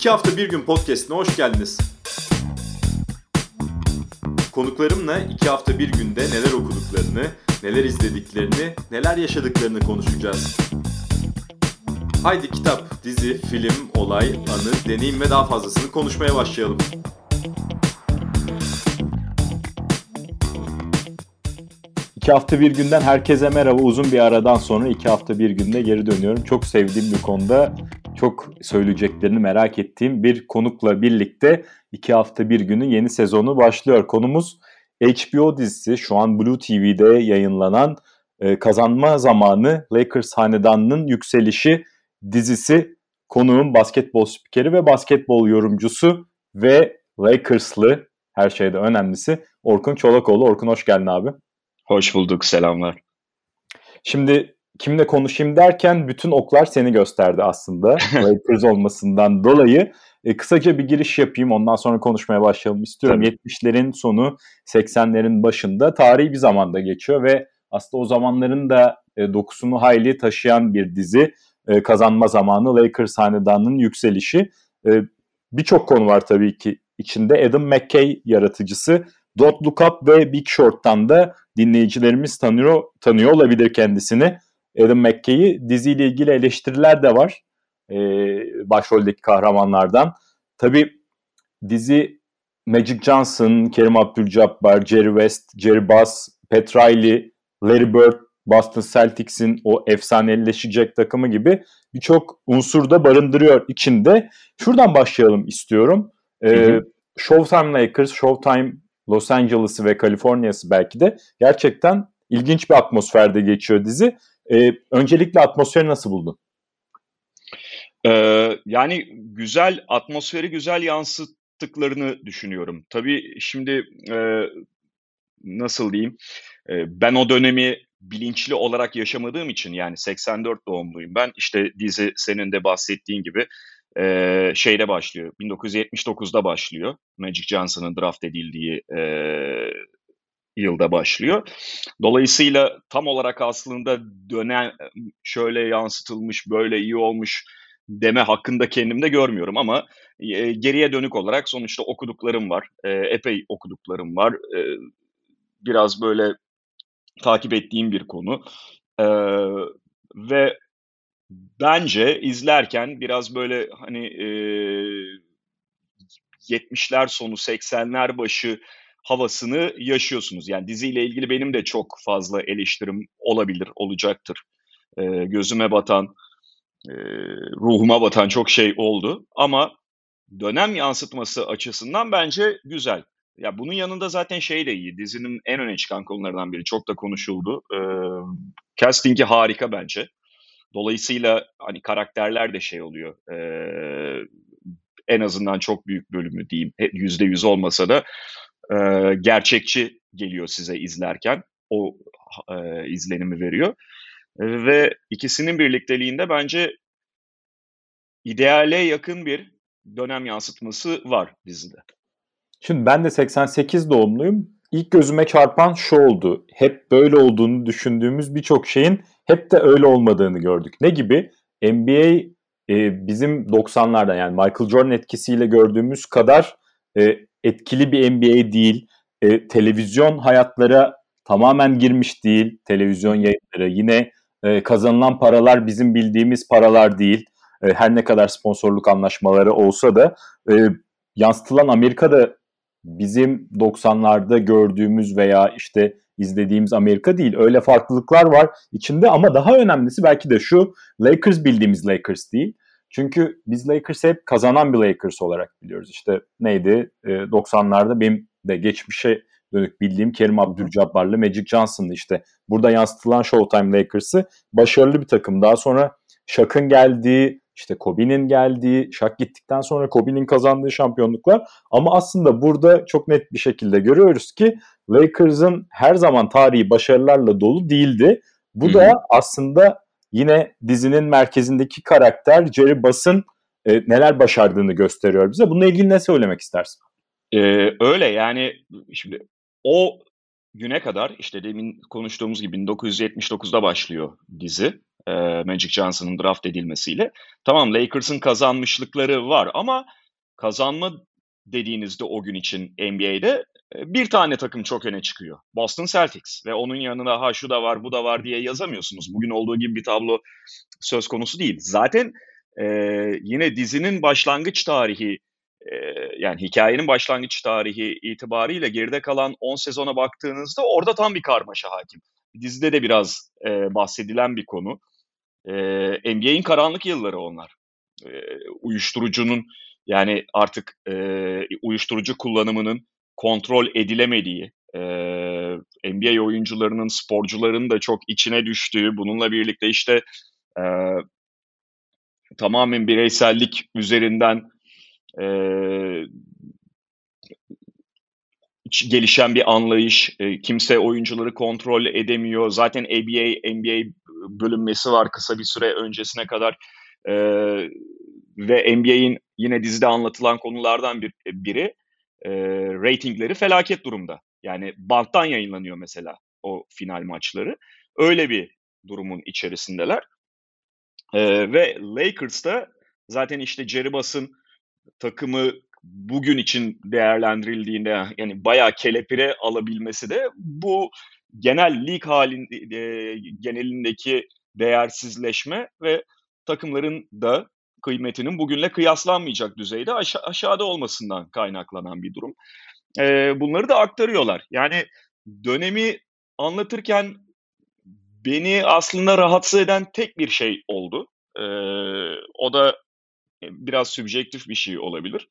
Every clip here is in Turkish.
İki hafta bir gün podcastine hoş geldiniz. Konuklarımla iki hafta bir günde neler okuduklarını, neler izlediklerini, neler yaşadıklarını konuşacağız. Haydi kitap, dizi, film, olay, anı, deneyim ve daha fazlasını konuşmaya başlayalım. İki hafta bir günden herkese merhaba. Uzun bir aradan sonra iki hafta bir günde geri dönüyorum. Çok sevdiğim bir konuda çok söyleyeceklerini merak ettiğim bir konukla birlikte iki hafta bir günün yeni sezonu başlıyor. Konumuz HBO dizisi şu an Blue TV'de yayınlanan e, Kazanma Zamanı Lakers Hanedanı'nın Yükselişi dizisi. Konuğum basketbol spikeri ve basketbol yorumcusu ve Lakers'lı her şeyde önemlisi Orkun Çolakoğlu. Orkun hoş geldin abi. Hoş bulduk, selamlar. Şimdi kimle konuşayım derken bütün oklar seni gösterdi aslında. Lakers olmasından dolayı. E, kısaca bir giriş yapayım ondan sonra konuşmaya başlayalım istiyorum. Tabii. 70'lerin sonu 80'lerin başında tarihi bir zamanda geçiyor ve aslında o zamanların da e, dokusunu hayli taşıyan bir dizi. E, kazanma zamanı Lakers hanedanının yükselişi. E, Birçok konu var tabii ki içinde. Adam McKay yaratıcısı Don't Look Up ve Big Short'tan da dinleyicilerimiz tanıyor, tanıyor olabilir kendisini. Adam McKay'i diziyle ilgili eleştiriler de var. Ee, başroldeki kahramanlardan. Tabi dizi Magic Johnson, Kerim Abdul-Jabbar, Jerry West, Jerry Buss, Pat Riley, Larry Bird, Boston Celtics'in o efsaneleşecek takımı gibi birçok unsur da barındırıyor içinde. Şuradan başlayalım istiyorum. Ee, Showtime Lakers, Showtime Los Angeles'ı ve Kaliforniya'sı belki de gerçekten ilginç bir atmosferde geçiyor dizi. Ee, öncelikle atmosferi nasıl buldun? Ee, yani güzel, atmosferi güzel yansıttıklarını düşünüyorum. Tabii şimdi e, nasıl diyeyim, e, ben o dönemi bilinçli olarak yaşamadığım için yani 84 doğumluyum ben. İşte dizi senin de bahsettiğin gibi e, şeyde başlıyor. 1979'da başlıyor. Magic Johnson'ın draft edildiği e, yılda başlıyor. Dolayısıyla tam olarak aslında dönen şöyle yansıtılmış, böyle iyi olmuş deme hakkında kendimde görmüyorum ama e, geriye dönük olarak sonuçta okuduklarım var. E, epey okuduklarım var. E, biraz böyle takip ettiğim bir konu. E, ve bence izlerken biraz böyle hani e, 70'ler sonu 80'ler başı havasını yaşıyorsunuz. Yani diziyle ilgili benim de çok fazla eleştirim olabilir, olacaktır. E, gözüme batan, e, ruhuma batan çok şey oldu. Ama dönem yansıtması açısından bence güzel. Ya bunun yanında zaten şey de iyi. Dizinin en öne çıkan konulardan biri. Çok da konuşuldu. E, casting'i harika bence. Dolayısıyla hani karakterler de şey oluyor. E, en azından çok büyük bölümü diyeyim. Yüzde yüz olmasa da e, gerçekçi geliyor size izlerken. O e, izlenimi veriyor. Ve ikisinin birlikteliğinde bence ideale yakın bir dönem yansıtması var dizide. Şimdi ben de 88 doğumluyum. İlk gözüme çarpan şu oldu. Hep böyle olduğunu düşündüğümüz birçok şeyin hep de öyle olmadığını gördük. Ne gibi? NBA e, bizim 90'larda yani Michael Jordan etkisiyle gördüğümüz kadar e, etkili bir NBA değil. E, televizyon hayatlara tamamen girmiş değil. Televizyon yayınları yine e, kazanılan paralar bizim bildiğimiz paralar değil. E, her ne kadar sponsorluk anlaşmaları olsa da e, yansıtılan Amerika'da bizim 90'larda gördüğümüz veya işte izlediğimiz Amerika değil. Öyle farklılıklar var içinde ama daha önemlisi belki de şu Lakers bildiğimiz Lakers değil. Çünkü biz Lakers'ı hep kazanan bir Lakers olarak biliyoruz. İşte neydi? E, 90'larda benim de geçmişe dönük bildiğim Kerim Abdül-Jabbar'lı Magic Johnson'dı işte. Burada yansıtılan Showtime Lakers'ı başarılı bir takım. Daha sonra Shaq'ın geldiği, işte Kobe'nin geldiği, Shaq gittikten sonra Kobe'nin kazandığı şampiyonluklar. Ama aslında burada çok net bir şekilde görüyoruz ki Lakers'ın her zaman tarihi başarılarla dolu değildi. Bu Hı-hı. da aslında yine dizinin merkezindeki karakter Jerry Buss'ın e, neler başardığını gösteriyor bize. Bununla ilgili ne söylemek istersin? Ee, öyle yani şimdi o güne kadar işte demin konuştuğumuz gibi 1979'da başlıyor dizi. e, Magic Johnson'ın draft edilmesiyle. Tamam Lakers'ın kazanmışlıkları var ama kazanma dediğinizde o gün için NBA'de e, bir tane takım çok öne çıkıyor. Boston Celtics ve onun yanına ha şu da var bu da var diye yazamıyorsunuz. Bugün olduğu gibi bir tablo söz konusu değil. Zaten e, yine dizinin başlangıç tarihi e, yani hikayenin başlangıç tarihi itibariyle geride kalan 10 sezona baktığınızda orada tam bir karmaşa hakim. Dizide de biraz e, bahsedilen bir konu. E, NBA'in karanlık yılları onlar. E, uyuşturucunun yani artık e, uyuşturucu kullanımının kontrol edilemediği, e, NBA oyuncularının, sporcuların da çok içine düştüğü, bununla birlikte işte e, tamamen bireysellik üzerinden e, gelişen bir anlayış. E, kimse oyuncuları kontrol edemiyor. Zaten ABA, NBA bölünmesi var kısa bir süre öncesine kadar. E, ve NBA'in yine dizide anlatılan konulardan bir, biri e, ratingleri felaket durumda. Yani banttan yayınlanıyor mesela o final maçları. Öyle bir durumun içerisindeler. E, ve Lakers'ta zaten işte Jerry Bass'ın takımı bugün için değerlendirildiğinde yani bayağı kelepire alabilmesi de bu genel lig halin e, genelindeki değersizleşme ve takımların da kıymetinin bugünle kıyaslanmayacak düzeyde aşa- aşağıda olmasından kaynaklanan bir durum. E, bunları da aktarıyorlar. Yani dönemi anlatırken beni aslında rahatsız eden tek bir şey oldu. E, o da biraz sübjektif bir şey olabilir.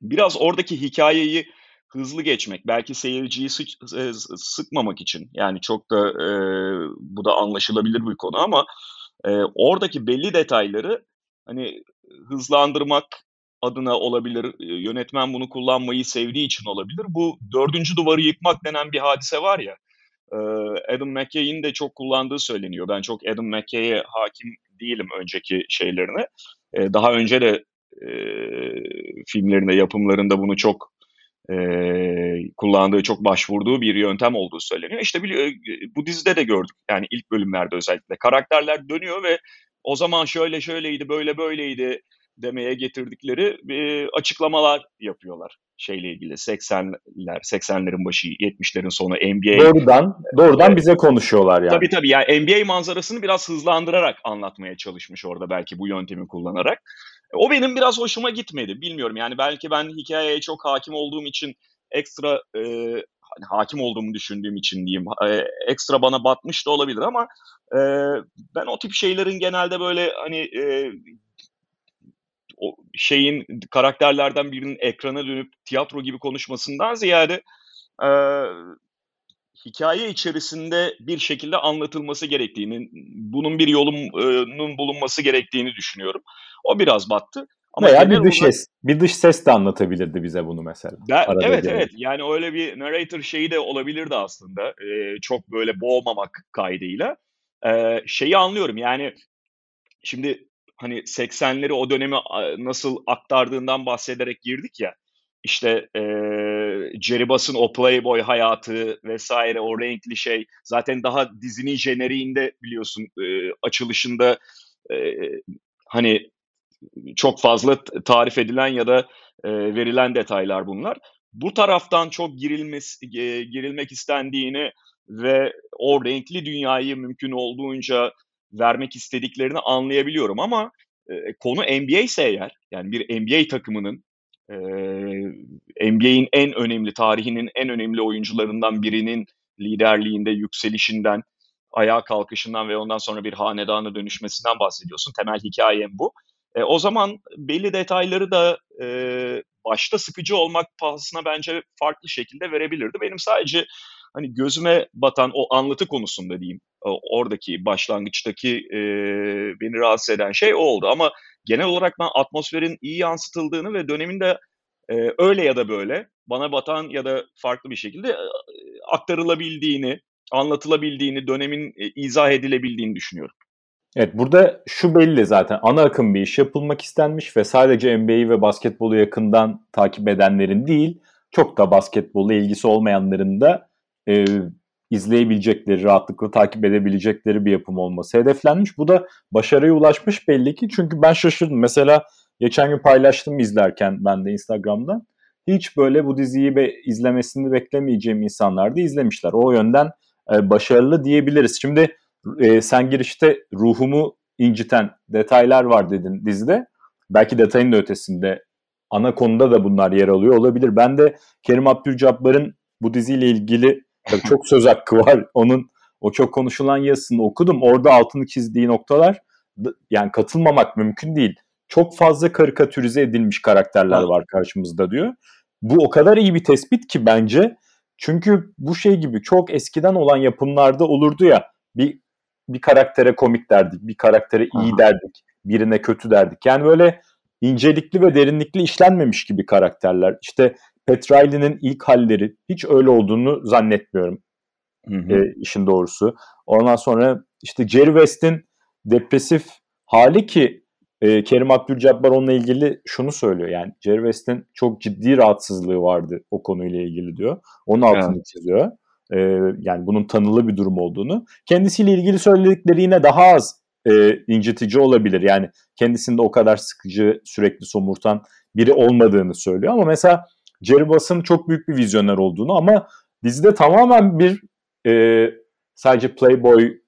Biraz oradaki hikayeyi hızlı geçmek, belki seyirciyi sık, sıkmamak için yani çok da e, bu da anlaşılabilir bir konu ama e, oradaki belli detayları hani hızlandırmak adına olabilir. Yönetmen bunu kullanmayı sevdiği için olabilir. Bu dördüncü duvarı yıkmak denen bir hadise var ya. Adam McKay'in de çok kullandığı söyleniyor. Ben çok Adam McKay'e hakim değilim önceki şeylerine. Daha önce de e, filmlerinde, yapımlarında bunu çok e, kullandığı, çok başvurduğu bir yöntem olduğu söyleniyor. İşte bu dizide de gördük. Yani ilk bölümlerde özellikle. Karakterler dönüyor ve o zaman şöyle şöyleydi, böyle böyleydi demeye getirdikleri e, açıklamalar yapıyorlar şeyle ilgili 80'ler 80'lerin başı 70'lerin sonu NBA doğrudan doğrudan evet. bize konuşuyorlar yani. Tabii tabii yani NBA manzarasını biraz hızlandırarak anlatmaya çalışmış orada belki bu yöntemi kullanarak. O benim biraz hoşuma gitmedi. Bilmiyorum yani belki ben hikayeye çok hakim olduğum için ekstra e, hakim olduğumu düşündüğüm için diyeyim e, ekstra bana batmış da olabilir ama e, ben o tip şeylerin genelde böyle hani e, o şeyin karakterlerden birinin ekrana dönüp tiyatro gibi konuşmasından ziyade e, hikaye içerisinde bir şekilde anlatılması gerektiğini, bunun bir yolunun bulunması gerektiğini düşünüyorum. O biraz battı. Ama Veya bir dış olarak... ses, bir dış ses de anlatabilirdi bize bunu mesela. Ben, evet gelin. evet yani öyle bir narrator şeyi de olabilirdi aslında. Ee, çok böyle boğmamak kaydıyla. Ee, şeyi anlıyorum yani şimdi hani 80'leri o dönemi nasıl aktardığından bahsederek girdik ya. İşte e, Jerry Bass'ın o Playboy hayatı vesaire o renkli şey zaten daha dizinin jeneriğinde biliyorsun e, açılışında e, hani çok fazla tarif edilen ya da e, verilen detaylar bunlar. Bu taraftan çok girilmesi, e, girilmek istendiğini ve o renkli dünyayı mümkün olduğunca vermek istediklerini anlayabiliyorum ama e, konu NBA ise eğer yani bir NBA takımının e, NBA'in en önemli tarihinin en önemli oyuncularından birinin liderliğinde yükselişinden ayağa kalkışından ve ondan sonra bir hanedana dönüşmesinden bahsediyorsun. Temel hikayem bu. E, o zaman belli detayları da e, başta sıkıcı olmak pahasına bence farklı şekilde verebilirdi. Benim sadece hani gözüme batan o anlatı konusunda diyeyim oradaki başlangıçtaki e, beni rahatsız eden şey o oldu. Ama genel olarak ben atmosferin iyi yansıtıldığını ve dönemin de e, öyle ya da böyle bana batan ya da farklı bir şekilde e, aktarılabildiğini, anlatılabildiğini, dönemin e, izah edilebildiğini düşünüyorum. Evet burada şu belli zaten ana akım bir iş yapılmak istenmiş ve sadece NBA'yi ve basketbolu yakından takip edenlerin değil çok da basketbolla ilgisi olmayanların da e, izleyebilecekleri, rahatlıkla takip edebilecekleri bir yapım olması hedeflenmiş. Bu da başarıya ulaşmış belli ki. Çünkü ben şaşırdım. Mesela geçen gün paylaştım izlerken ben de Instagram'dan. Hiç böyle bu diziyi be, izlemesini beklemeyeceğim insanlar da izlemişler. O yönden e, başarılı diyebiliriz. Şimdi e, sen girişte ruhumu inciten detaylar var dedin dizide. Belki detayın da ötesinde ana konuda da bunlar yer alıyor olabilir. Ben de Kerim Abdülcabbar'ın bu diziyle ilgili çok söz hakkı var. Onun o çok konuşulan yazısını okudum. Orada altını çizdiği noktalar yani katılmamak mümkün değil. Çok fazla karikatürize edilmiş karakterler var karşımızda diyor. Bu o kadar iyi bir tespit ki bence. Çünkü bu şey gibi çok eskiden olan yapımlarda olurdu ya bir bir karaktere komik derdik, bir karaktere iyi Aha. derdik, birine kötü derdik. Yani böyle incelikli ve derinlikli işlenmemiş gibi karakterler. İşte Pat Riley'nin ilk halleri hiç öyle olduğunu zannetmiyorum. Hı hı. E, işin doğrusu. Ondan sonra işte Jerry West'in depresif hali ki e, Kerim Abdülcabbar onunla ilgili şunu söylüyor. Yani Jerry West'in çok ciddi rahatsızlığı vardı o konuyla ilgili diyor. Onun altını evet. çiziyor. E, yani bunun tanılı bir durum olduğunu. Kendisiyle ilgili söyledikleri yine daha az e, incitici olabilir. Yani kendisinde o kadar sıkıcı, sürekli somurtan biri olmadığını söylüyor. Ama mesela Jerry Bass'ın çok büyük bir vizyoner olduğunu ama dizide tamamen bir e, sadece Playboy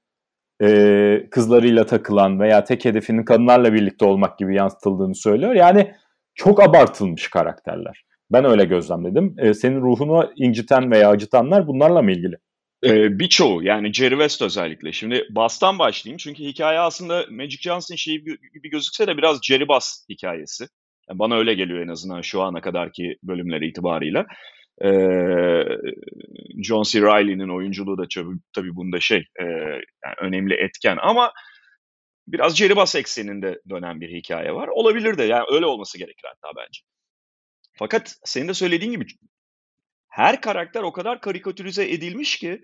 e, kızlarıyla takılan veya tek hedefinin kadınlarla birlikte olmak gibi yansıtıldığını söylüyor. Yani çok abartılmış karakterler. Ben öyle gözlemledim. E, senin ruhunu inciten veya acıtanlar bunlarla mı ilgili? Ee, birçoğu yani Jerry West özellikle. Şimdi Bass'tan başlayayım çünkü hikaye aslında Magic Johnson şeyi gibi gözükse de biraz Jerry Bass hikayesi. Yani bana öyle geliyor en azından şu ana kadarki bölümler itibarıyla. Ee, John C. Reilly'nin oyunculuğu da tabii bunda şey e, yani önemli etken ama biraz Jerry Bass ekseninde dönen bir hikaye var. Olabilir de yani öyle olması gerekir hatta bence. Fakat senin de söylediğin gibi her karakter o kadar karikatürize edilmiş ki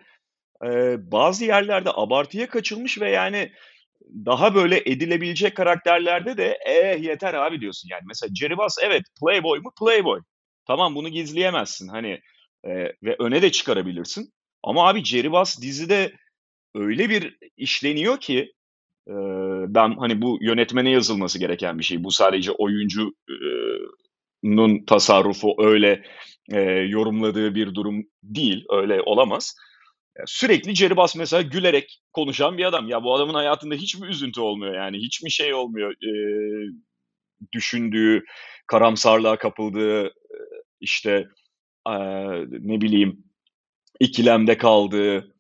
e, bazı yerlerde abartıya kaçılmış ve yani daha böyle edilebilecek karakterlerde de eh yeter abi diyorsun yani. Mesela Jerry Bass evet playboy mu playboy. Tamam bunu gizleyemezsin hani e, ve öne de çıkarabilirsin. Ama abi Jerry Bass dizide öyle bir işleniyor ki e, ben hani bu yönetmene yazılması gereken bir şey. Bu sadece oyuncunun tasarrufu öyle e, yorumladığı bir durum değil. Öyle olamaz. Sürekli Jerry Bass mesela gülerek konuşan bir adam. Ya bu adamın hayatında hiç mi üzüntü olmuyor yani? Hiç mi şey olmuyor? E, düşündüğü, karamsarlığa kapıldığı, işte e, ne bileyim ikilemde kaldığı,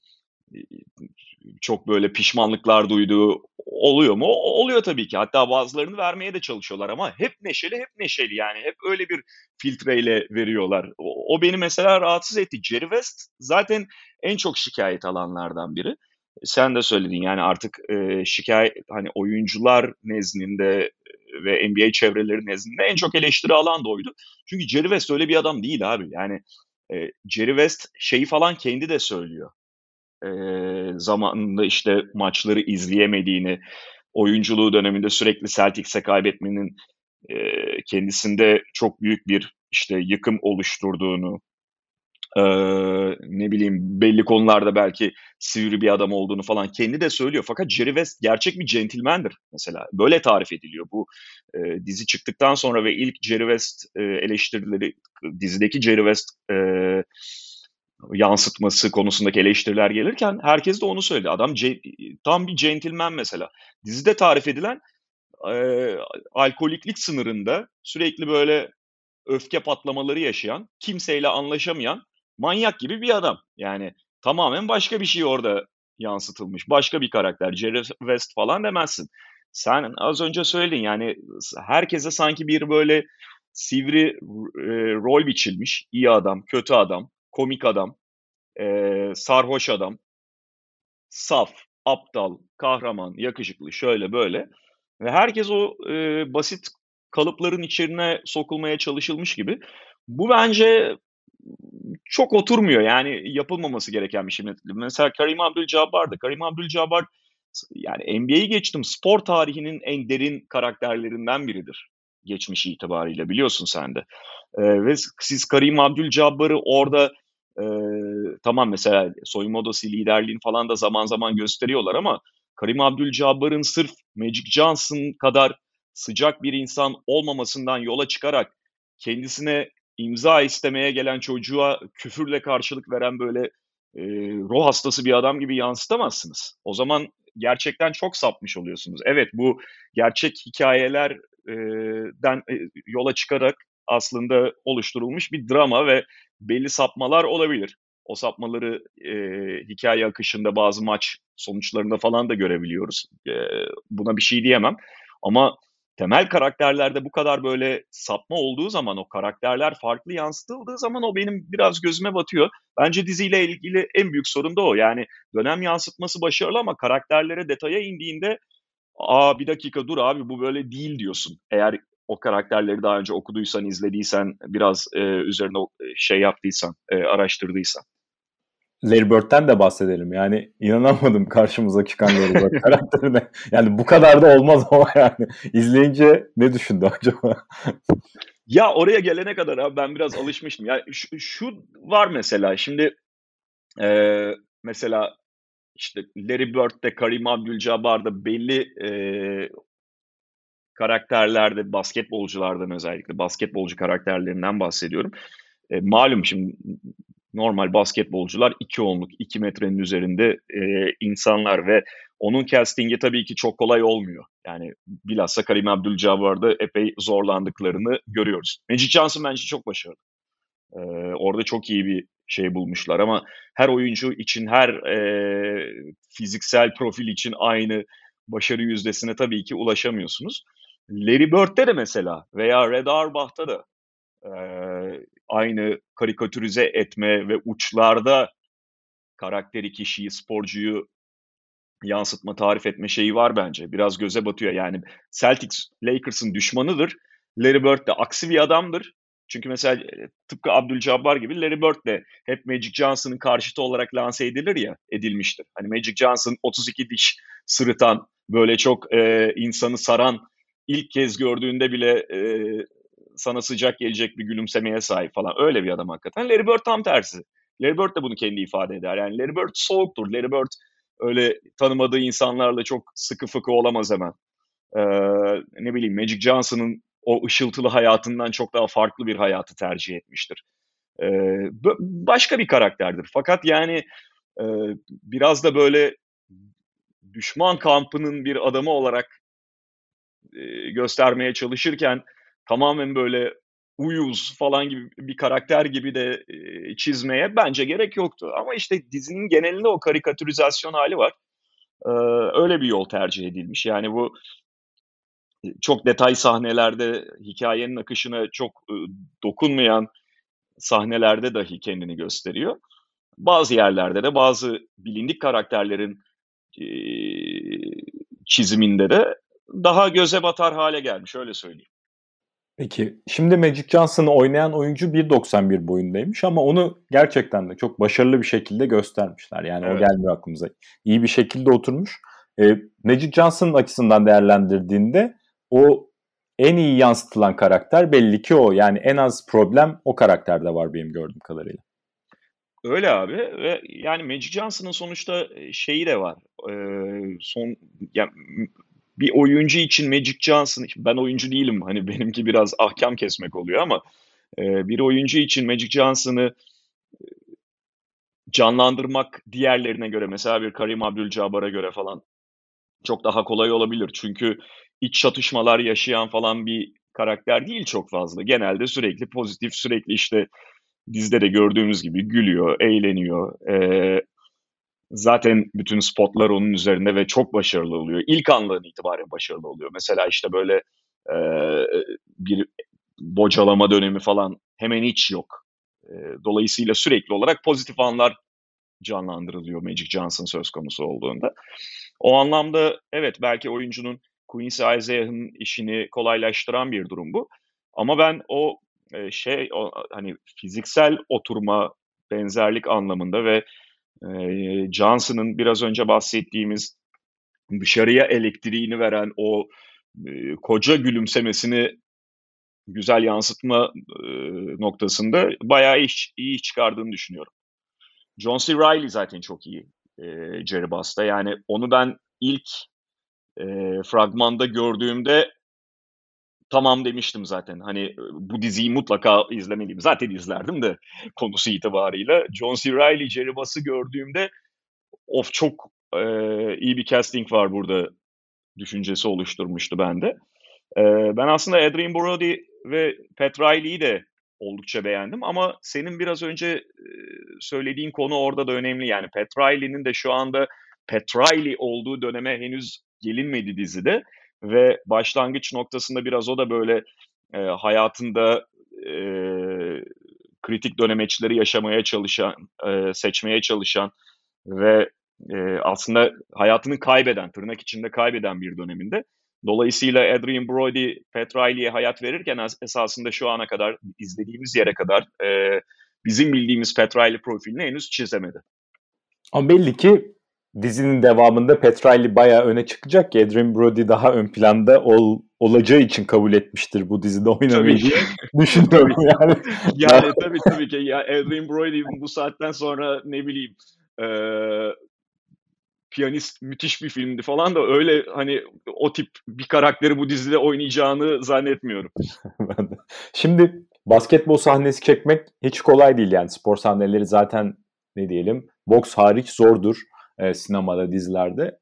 çok böyle pişmanlıklar duyduğu oluyor mu? Oluyor tabii ki. Hatta bazılarını vermeye de çalışıyorlar ama hep neşeli, hep neşeli yani. Hep öyle bir filtreyle veriyorlar. O, o beni mesela rahatsız etti. Jerry West zaten en çok şikayet alanlardan biri. Sen de söyledin yani artık e, şikayet hani oyuncular nezdinde ve NBA çevreleri nezdinde en çok eleştiri alan da oydu. Çünkü Jerry West öyle bir adam değil abi. Yani e, Jerry West şeyi falan kendi de söylüyor e, zamanında işte maçları izleyemediğini, oyunculuğu döneminde sürekli Celtics'e kaybetmenin e, kendisinde çok büyük bir işte yıkım oluşturduğunu, e, ne bileyim belli konularda belki sivri bir adam olduğunu falan kendi de söylüyor. Fakat Jerry West gerçek bir centilmendir mesela. Böyle tarif ediliyor. Bu e, dizi çıktıktan sonra ve ilk Jerry West e, eleştirileri, dizideki Jerry West e, yansıtması konusundaki eleştiriler gelirken herkes de onu söyledi. Adam tam bir centilmen mesela. Dizide tarif edilen e, alkoliklik sınırında sürekli böyle öfke patlamaları yaşayan, kimseyle anlaşamayan manyak gibi bir adam. Yani tamamen başka bir şey orada yansıtılmış. Başka bir karakter. Jerry West falan demezsin. Sen az önce söyledin yani herkese sanki bir böyle sivri e, rol biçilmiş. iyi adam, kötü adam, komik adam, e, sarhoş adam, saf, aptal, kahraman, yakışıklı, şöyle böyle. Ve herkes o e, basit kalıpların içine sokulmaya çalışılmış gibi. Bu bence çok oturmuyor. Yani yapılmaması gereken bir şey. Mesela Karim Abdul-Jabbar da. Karim Abdul-Jabbar yani NBA'yi geçtim. Spor tarihinin en derin karakterlerinden biridir. Geçmişi itibariyle biliyorsun sen de. Ee, ve siz Karim Abdul-Jabbar'ı orada e, tamam mesela soyunma odası liderliğini falan da zaman zaman gösteriyorlar ama Karim Abdul-Jabbar'ın sırf Magic Johnson kadar sıcak bir insan olmamasından yola çıkarak kendisine imza istemeye gelen çocuğa küfürle karşılık veren böyle e, ruh hastası bir adam gibi yansıtamazsınız. O zaman gerçekten çok sapmış oluyorsunuz. Evet bu gerçek hikayelerden e, yola çıkarak aslında oluşturulmuş bir drama ve belli sapmalar olabilir. O sapmaları e, hikaye akışında bazı maç sonuçlarında falan da görebiliyoruz. E, buna bir şey diyemem. Ama temel karakterlerde bu kadar böyle sapma olduğu zaman o karakterler farklı yansıtıldığı zaman o benim biraz gözüme batıyor. Bence diziyle ilgili en büyük sorun da o. Yani dönem yansıtması başarılı ama karakterlere detaya indiğinde aa bir dakika dur abi bu böyle değil diyorsun. Eğer o karakterleri daha önce okuduysan, izlediysen, biraz e, üzerine şey yaptıysan, e, araştırdıysan. Larry Bird'den de bahsedelim. Yani inanamadım karşımıza çıkan Larry Bird karakterine. Yani bu kadar da olmaz ama yani. izleyince ne düşündü acaba? ya oraya gelene kadar abi ben biraz alışmıştım. Yani şu, şu var mesela şimdi e, mesela işte Larry Bird'de, Karim Abdul-Jabbar'da belli e, karakterlerde, basketbolculardan özellikle basketbolcu karakterlerinden bahsediyorum. E, malum şimdi normal basketbolcular 2 onluk, 2 metrenin üzerinde e, insanlar ve onun castingi tabii ki çok kolay olmuyor. Yani bilhassa Karim Abdul-Jabbar'da epey zorlandıklarını görüyoruz. Magic Johnson bence çok başarılı. Ee, orada çok iyi bir şey bulmuşlar ama her oyuncu için, her e, fiziksel profil için aynı başarı yüzdesine tabii ki ulaşamıyorsunuz. Larry Bird'de de mesela veya Red Auerbach'ta da e, aynı karikatürize etme ve uçlarda karakteri, kişiyi, sporcuyu yansıtma, tarif etme şeyi var bence. Biraz göze batıyor. Yani Celtics Lakers'ın düşmanıdır. Larry Bird de aksi bir adamdır. Çünkü mesela tıpkı Abdülcabbar gibi Larry Bird de hep Magic Johnson'ın karşıtı olarak lanse edilir ya, edilmiştir. Hani Magic Johnson 32 diş sırıtan, böyle çok e, insanı saran, ilk kez gördüğünde bile e, sana sıcak gelecek bir gülümsemeye sahip falan. Öyle bir adam hakikaten. Larry Bird tam tersi. Larry Bird de bunu kendi ifade eder. Yani Larry Bird soğuktur. Larry Bird öyle tanımadığı insanlarla çok sıkı fıkı olamaz hemen. Ee, ne bileyim Magic Johnson'ın o ışıltılı hayatından çok daha farklı bir hayatı tercih etmiştir. Ee, başka bir karakterdir. Fakat yani e, biraz da böyle düşman kampının bir adamı olarak e, göstermeye çalışırken tamamen böyle uyuz falan gibi bir karakter gibi de e, çizmeye bence gerek yoktu. Ama işte dizinin genelinde o karikatürizasyon hali var. E, öyle bir yol tercih edilmiş. Yani bu çok detay sahnelerde hikayenin akışına çok e, dokunmayan sahnelerde dahi kendini gösteriyor. Bazı yerlerde de bazı bilindik karakterlerin e, çiziminde de daha göze batar hale gelmiş öyle söyleyeyim. Peki şimdi Magic Johnson'ı oynayan oyuncu 1.91 boyundaymış ama onu gerçekten de çok başarılı bir şekilde göstermişler. Yani evet. o gelmiyor aklımıza. İyi bir şekilde oturmuş. E, Magic Johnson açısından değerlendirdiğinde o en iyi yansıtılan karakter belli ki o. Yani en az problem o karakterde var benim gördüğüm kadarıyla. Öyle abi ve yani Magic Johnson'ın sonuçta şeyi de var. Ee, son yani bir oyuncu için Magic Johnson, ben oyuncu değilim hani benimki biraz ahkam kesmek oluyor ama e, bir oyuncu için Magic Johnson'ı e, canlandırmak diğerlerine göre mesela bir Karim Abdul-Jabbar'a göre falan çok daha kolay olabilir. Çünkü iç çatışmalar yaşayan falan bir karakter değil çok fazla. Genelde sürekli pozitif, sürekli işte dizide de gördüğümüz gibi gülüyor, eğleniyor. Ee, zaten bütün spotlar onun üzerinde ve çok başarılı oluyor. İlk andan itibaren başarılı oluyor. Mesela işte böyle e, bir bocalama dönemi falan hemen hiç yok. E, dolayısıyla sürekli olarak pozitif anlar canlandırılıyor Magic Johnson söz konusu olduğunda. O anlamda evet belki oyuncunun Quincy Isaiah'ın işini kolaylaştıran bir durum bu. Ama ben o e, şey o, hani fiziksel oturma benzerlik anlamında ve e, Johnson'ın biraz önce bahsettiğimiz dışarıya elektriğini veren o e, koca gülümsemesini güzel yansıtma e, noktasında bayağı iş, iyi çıkardığını düşünüyorum. John C. Reilly zaten çok iyi e, Jerry Buss'ta. Yani onu ben ilk e, fragmanda gördüğümde tamam demiştim zaten. Hani bu diziyi mutlaka izlemeliyim. Zaten izlerdim de konusu itibarıyla. John C. Reilly, Jerry gördüğümde of çok e, iyi bir casting var burada düşüncesi oluşturmuştu bende. E, ben aslında Adrian Brody ve Pat Riley'i de oldukça beğendim ama senin biraz önce söylediğin konu orada da önemli. Yani Pat Riley'nin de şu anda Pat Riley olduğu döneme henüz gelinmedi dizide ve başlangıç noktasında biraz o da böyle e, hayatında e, kritik dönemeçleri yaşamaya çalışan, e, seçmeye çalışan ve e, aslında hayatını kaybeden, tırnak içinde kaybeden bir döneminde. Dolayısıyla Adrian Brody, Pat Riley'e hayat verirken esasında şu ana kadar izlediğimiz yere kadar e, bizim bildiğimiz Pat Riley profilini henüz çizemedi. Ama belli ki dizinin devamında Pat Riley bayağı öne çıkacak ki Adrian Brody daha ön planda ol, olacağı için kabul etmiştir bu dizide oynamayı. Diye düşünüyorum yani. yani tabii tabii ki. Ya Adrian Brody bu saatten sonra ne bileyim e, piyanist müthiş bir filmdi falan da öyle hani o tip bir karakteri bu dizide oynayacağını zannetmiyorum. Şimdi basketbol sahnesi çekmek hiç kolay değil yani. Spor sahneleri zaten ne diyelim boks hariç zordur e, sinemada dizilerde.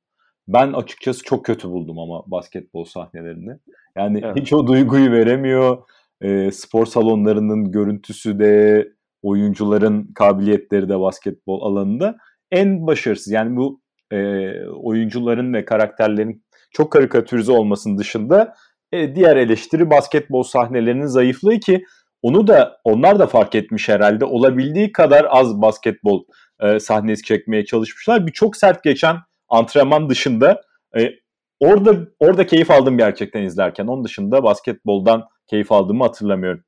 Ben açıkçası çok kötü buldum ama basketbol sahnelerini. Yani evet. hiç o duyguyu veremiyor. E, spor salonlarının görüntüsü de oyuncuların kabiliyetleri de basketbol alanında en başarısız. Yani bu e, oyuncuların ve karakterlerin çok karikatürize olmasının dışında e, diğer eleştiri basketbol sahnelerinin zayıflığı ki onu da onlar da fark etmiş herhalde. Olabildiği kadar az basketbol e, sahnesi çekmeye çalışmışlar. Bir çok sert geçen antrenman dışında e, orada orada keyif aldım gerçekten izlerken. Onun dışında basketboldan keyif aldığımı hatırlamıyorum.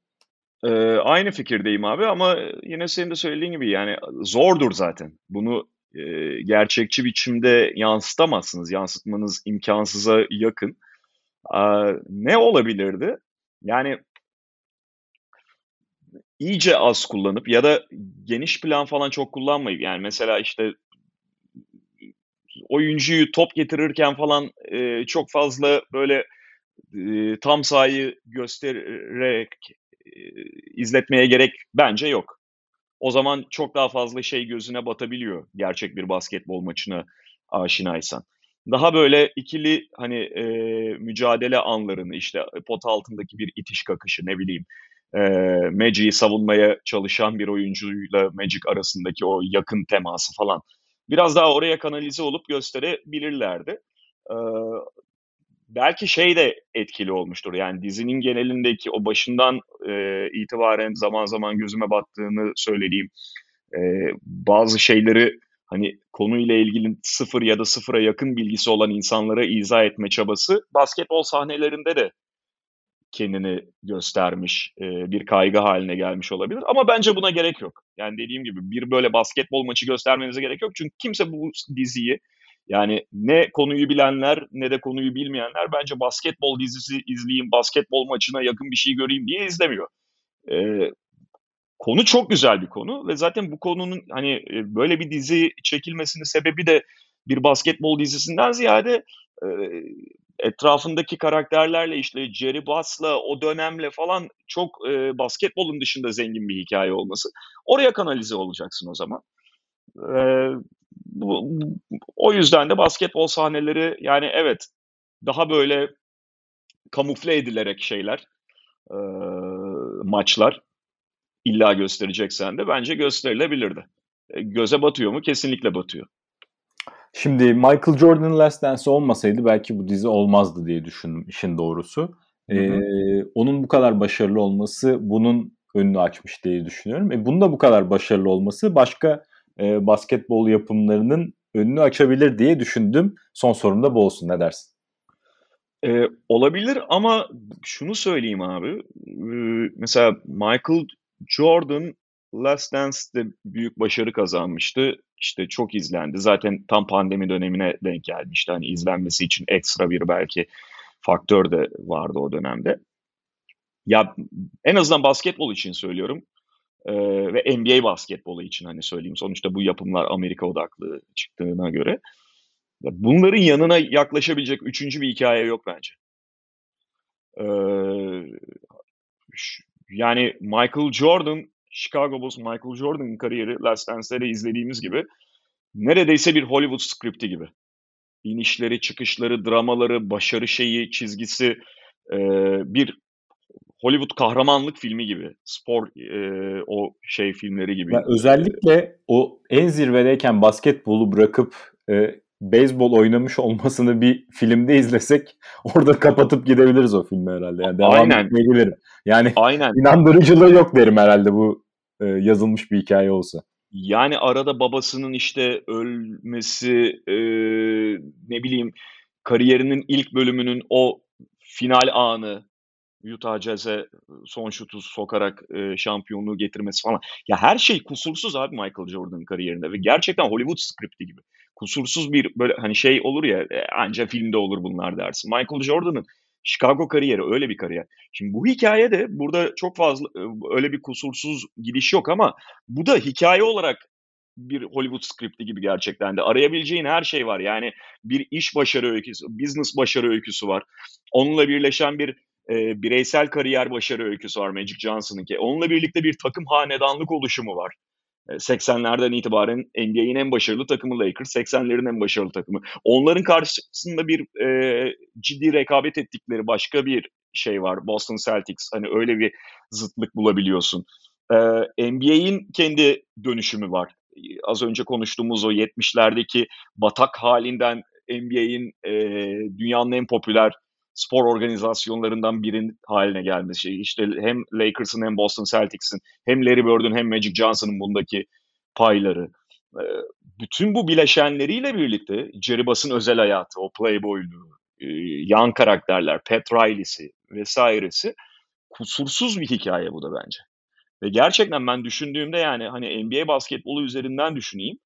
Ee, aynı fikirdeyim abi ama yine senin de söylediğin gibi yani zordur zaten. Bunu e, gerçekçi biçimde yansıtamazsınız. Yansıtmanız imkansıza yakın. E, ne olabilirdi? Yani iyice az kullanıp ya da geniş plan falan çok kullanmayıp yani mesela işte oyuncuyu top getirirken falan e, çok fazla böyle e, tam sahayı göstererek e, izletmeye gerek bence yok. O zaman çok daha fazla şey gözüne batabiliyor gerçek bir basketbol maçına aşinaysan. Daha böyle ikili hani e, mücadele anlarını işte pot altındaki bir itiş kakışı ne bileyim e, Magic'i savunmaya çalışan bir oyuncuyla Magic arasındaki o yakın teması falan. Biraz daha oraya kanalize olup gösterebilirlerdi. E, belki şey de etkili olmuştur. Yani dizinin genelindeki o başından e, itibaren zaman zaman gözüme battığını söylediğim e, bazı şeyleri hani konuyla ilgili sıfır ya da sıfıra yakın bilgisi olan insanlara izah etme çabası basketbol sahnelerinde de kendini göstermiş, bir kaygı haline gelmiş olabilir. Ama bence buna gerek yok. Yani dediğim gibi bir böyle basketbol maçı göstermenize gerek yok. Çünkü kimse bu diziyi yani ne konuyu bilenler ne de konuyu bilmeyenler bence basketbol dizisi izleyeyim, basketbol maçına yakın bir şey göreyim diye izlemiyor. Ee, konu çok güzel bir konu ve zaten bu konunun hani böyle bir dizi çekilmesinin sebebi de bir basketbol dizisinden ziyade e, etrafındaki karakterlerle işte Jerry Buss'la o dönemle falan çok e, basketbolun dışında zengin bir hikaye olması. Oraya kanalize olacaksın o zaman. E, bu, o yüzden de basketbol sahneleri yani evet daha böyle kamufle edilerek şeyler e, maçlar illa göstereceksen de bence gösterilebilirdi. E, göze batıyor mu? Kesinlikle batıyor. Şimdi Michael Jordan Last Dance olmasaydı belki bu dizi olmazdı diye düşündüm işin doğrusu. Ee, onun bu kadar başarılı olması bunun önünü açmış diye düşünüyorum. E, bunun da bu kadar başarılı olması başka e, basketbol yapımlarının önünü açabilir diye düşündüm. Son sorum da bu olsun. Ne dersin? Ee, olabilir ama şunu söyleyeyim abi. Ee, mesela Michael Jordan Last Dance'de büyük başarı kazanmıştı. İşte çok izlendi. Zaten tam pandemi dönemine denk gelmişti. Hani izlenmesi için ekstra bir belki faktör de vardı o dönemde. Ya en azından basketbol için söylüyorum. e, ve NBA basketbolu için hani söyleyeyim. Sonuçta bu yapımlar Amerika odaklı çıktığına göre. Bunların yanına yaklaşabilecek üçüncü bir hikaye yok bence. Ee, yani Michael Jordan, Chicago Bulls Michael Jordan'ın kariyeri Last Dance'leri izlediğimiz gibi neredeyse bir Hollywood skripti gibi. İnişleri, çıkışları, dramaları, başarı şeyi, çizgisi e, bir Hollywood kahramanlık filmi gibi. Spor e, o şey filmleri gibi. Yani özellikle o en zirvedeyken basketbolu bırakıp e, beyzbol oynamış olmasını bir filmde izlesek orada kapatıp gidebiliriz o filmi herhalde. Yani devam Aynen. Yani Aynen. inandırıcılığı yok derim herhalde bu e, yazılmış bir hikaye olsa. Yani arada babasının işte ölmesi, e, ne bileyim kariyerinin ilk bölümünün o final anı, Utah Jazz'e son şutu sokarak e, şampiyonluğu getirmesi falan. Ya her şey kusursuz abi Michael Jordan'ın kariyerinde ve gerçekten Hollywood skripti gibi. Kusursuz bir böyle hani şey olur ya e, anca filmde olur bunlar dersin. Michael Jordan'ın Chicago kariyeri öyle bir kariyer. Şimdi bu hikaye de burada çok fazla öyle bir kusursuz gidiş yok ama bu da hikaye olarak bir Hollywood skripti gibi gerçekten de. Arayabileceğin her şey var. Yani bir iş başarı öyküsü, business başarı öyküsü var. Onunla birleşen bir e, bireysel kariyer başarı öyküsü var Magic Johnson'ınki. Onunla birlikte bir takım hanedanlık oluşumu var. 80'lerden itibaren NBA'in en başarılı takımı Lakers, 80'lerin en başarılı takımı. Onların karşısında bir e, ciddi rekabet ettikleri başka bir şey var. Boston Celtics. Hani öyle bir zıtlık bulabiliyorsun. E, NBA'in kendi dönüşümü var. Az önce konuştuğumuz o 70'lerdeki batak halinden NBA'in e, dünyanın en popüler spor organizasyonlarından birinin haline gelmesi. İşte hem Lakers'ın hem Boston Celtics'in hem Larry Bird'ün hem Magic Johnson'ın bundaki payları. Bütün bu bileşenleriyle birlikte Jerry Buss'ın özel hayatı, o playboyluğu, yan karakterler, Pat Riley'si vesairesi kusursuz bir hikaye bu da bence. Ve gerçekten ben düşündüğümde yani hani NBA basketbolu üzerinden düşüneyim.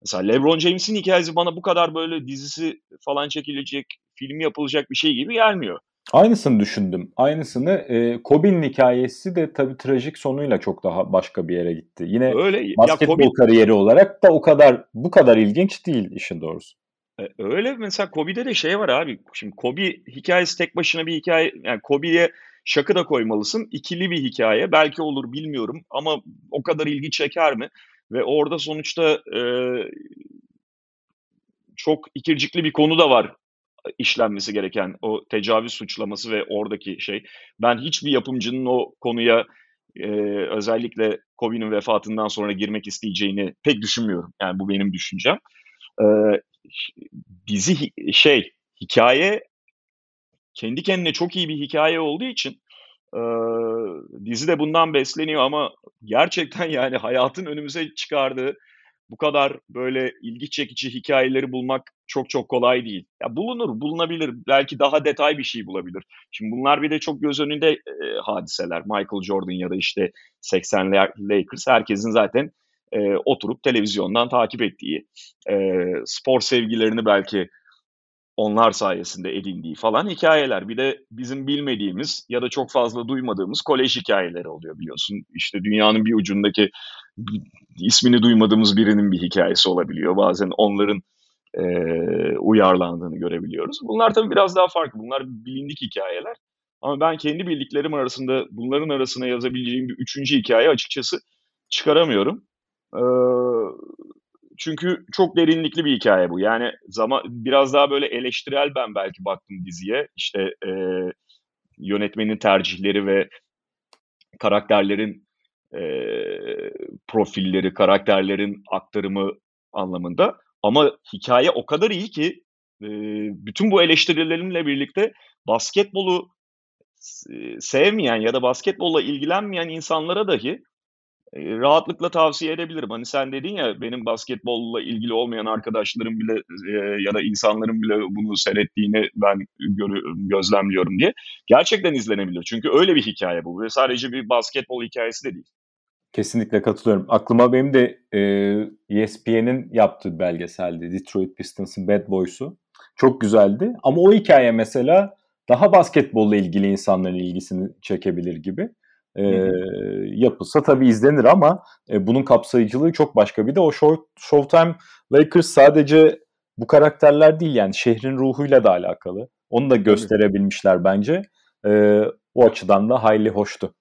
Mesela LeBron James'in hikayesi bana bu kadar böyle dizisi falan çekilecek, film yapılacak bir şey gibi gelmiyor. Aynısını düşündüm. Aynısını e, Kobe'nin hikayesi de tabii trajik sonuyla çok daha başka bir yere gitti. Yine Öyle. basketbol ya Kobe... kariyeri olarak da o kadar bu kadar ilginç değil işin doğrusu. E, öyle mesela Kobe'de de şey var abi. Şimdi Kobe hikayesi tek başına bir hikaye. Yani Kobe'ye şakı da koymalısın. İkili bir hikaye. Belki olur bilmiyorum ama o kadar ilgi çeker mi? Ve orada sonuçta e, çok ikircikli bir konu da var işlenmesi gereken o tecavüz suçlaması ve oradaki şey. Ben hiçbir yapımcının o konuya e, özellikle Kobe'nin vefatından sonra girmek isteyeceğini pek düşünmüyorum. Yani bu benim düşüncem. E, dizi şey hikaye kendi kendine çok iyi bir hikaye olduğu için e, dizi de bundan besleniyor ama gerçekten yani hayatın önümüze çıkardığı bu kadar böyle ilgi çekici hikayeleri bulmak çok çok kolay değil. Ya bulunur, bulunabilir. Belki daha detay bir şey bulabilir. Şimdi bunlar bir de çok göz önünde e, hadiseler. Michael Jordan ya da işte 80'ler Lakers herkesin zaten e, oturup televizyondan takip ettiği, e, spor sevgilerini belki onlar sayesinde edindiği falan hikayeler. Bir de bizim bilmediğimiz ya da çok fazla duymadığımız kolej hikayeleri oluyor biliyorsun. İşte dünyanın bir ucundaki ismini duymadığımız birinin bir hikayesi olabiliyor. Bazen onların e, uyarlandığını görebiliyoruz. Bunlar tabii biraz daha farklı. Bunlar bilindik hikayeler. Ama ben kendi bildiklerim arasında bunların arasına yazabileceğim bir üçüncü hikaye açıkçası çıkaramıyorum. Ee, çünkü çok derinlikli bir hikaye bu. Yani zaman biraz daha böyle eleştirel ben belki baktım diziye. İşte e, yönetmenin tercihleri ve karakterlerin e, profilleri, karakterlerin aktarımı anlamında. Ama hikaye o kadar iyi ki e, bütün bu eleştirilerimle birlikte basketbolu sevmeyen ya da basketbolla ilgilenmeyen insanlara dahi rahatlıkla tavsiye edebilirim. Hani sen dedin ya benim basketbolla ilgili olmayan arkadaşlarım bile ya da insanların bile bunu seyrettiğini ben gözlemliyorum diye. Gerçekten izlenebilir. Çünkü öyle bir hikaye bu ve sadece bir basketbol hikayesi de değil. Kesinlikle katılıyorum. Aklıma benim de e, ESPN'in yaptığı belgeseldi. Detroit Pistons'ın Bad Boys'u. Çok güzeldi. Ama o hikaye mesela daha basketbolla ilgili insanların ilgisini çekebilir gibi. e, yapılsa tabii izlenir ama e, bunun kapsayıcılığı çok başka. Bir de o show, Showtime Lakers sadece bu karakterler değil yani şehrin ruhuyla da alakalı. Onu da gösterebilmişler bence. E, o açıdan da hayli hoştu.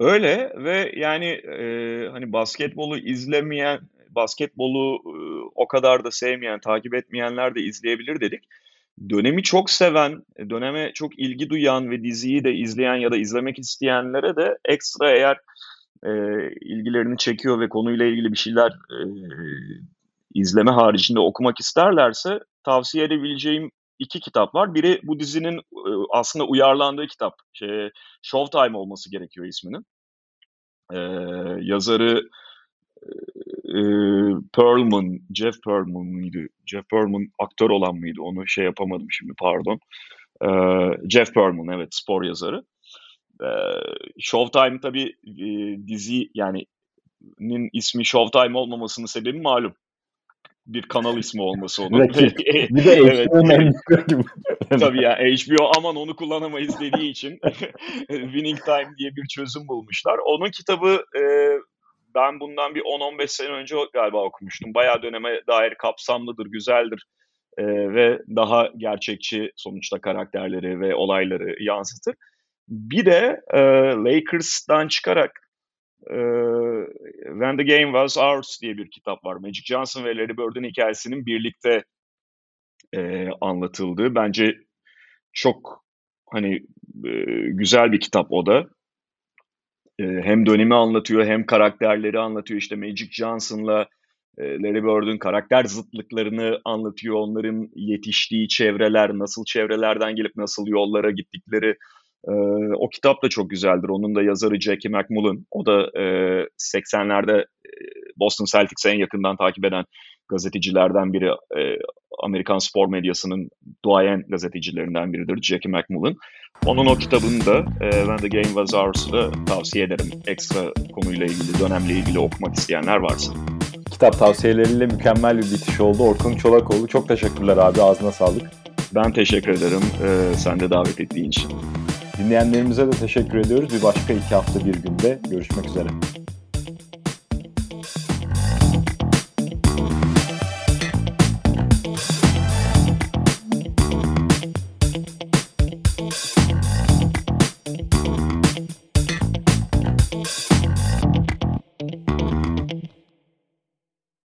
Öyle ve yani e, hani basketbolu izlemeyen, basketbolu e, o kadar da sevmeyen, takip etmeyenler de izleyebilir dedik. Dönemi çok seven, döneme çok ilgi duyan ve diziyi de izleyen ya da izlemek isteyenlere de ekstra eğer e, ilgilerini çekiyor ve konuyla ilgili bir şeyler e, izleme haricinde okumak isterlerse tavsiye edebileceğim iki kitap var. Biri bu dizinin e, aslında uyarlandığı kitap. Şey, Showtime olması gerekiyor isminin. Ee, yazarı e, Perlman, Jeff Perlman mıydı? Jeff Perlman aktör olan mıydı? Onu şey yapamadım şimdi pardon. Ee, Jeff Perlman evet spor yazarı. Ee, Showtime tabii e, dizi yani nin ismi Showtime olmamasının sebebi malum bir kanal ismi olması onun. bir de HBO'nun evet. Tabii ya HBO aman onu kullanamayız dediği için Winning Time diye bir çözüm bulmuşlar. Onun kitabı e, ben bundan bir 10-15 sene önce galiba okumuştum. Bayağı döneme dair kapsamlıdır, güzeldir e, ve daha gerçekçi sonuçta karakterleri ve olayları yansıtır. Bir de e, Lakers'tan çıkarak When the Game Was Ours diye bir kitap var. Magic Johnson ve Larry Bird'ün hikayesinin birlikte e, anlatıldığı. Bence çok hani e, güzel bir kitap o da. E, hem dönemi anlatıyor hem karakterleri anlatıyor. İşte Magic Johnson'la e, Larry Bird'ün karakter zıtlıklarını anlatıyor. Onların yetiştiği çevreler, nasıl çevrelerden gelip nasıl yollara gittikleri e, o kitap da çok güzeldir. Onun da yazarı Jackie McMullen. O da e, 80'lerde Boston Celtics'e en yakından takip eden gazetecilerden biri. E, Amerikan spor medyasının duayen gazetecilerinden biridir Jackie McMullen. Onun o kitabını da e, When the Game Was Ours'ı da tavsiye ederim. Ekstra konuyla ilgili, dönemle ilgili okumak isteyenler varsa. Kitap tavsiyeleriyle mükemmel bir bitiş oldu. Orkun Çolakoğlu çok teşekkürler abi. Ağzına sağlık. Ben teşekkür ederim. E, sen de davet ettiğin için. Dinleyenlerimize de teşekkür ediyoruz. Bir başka iki hafta bir günde görüşmek üzere.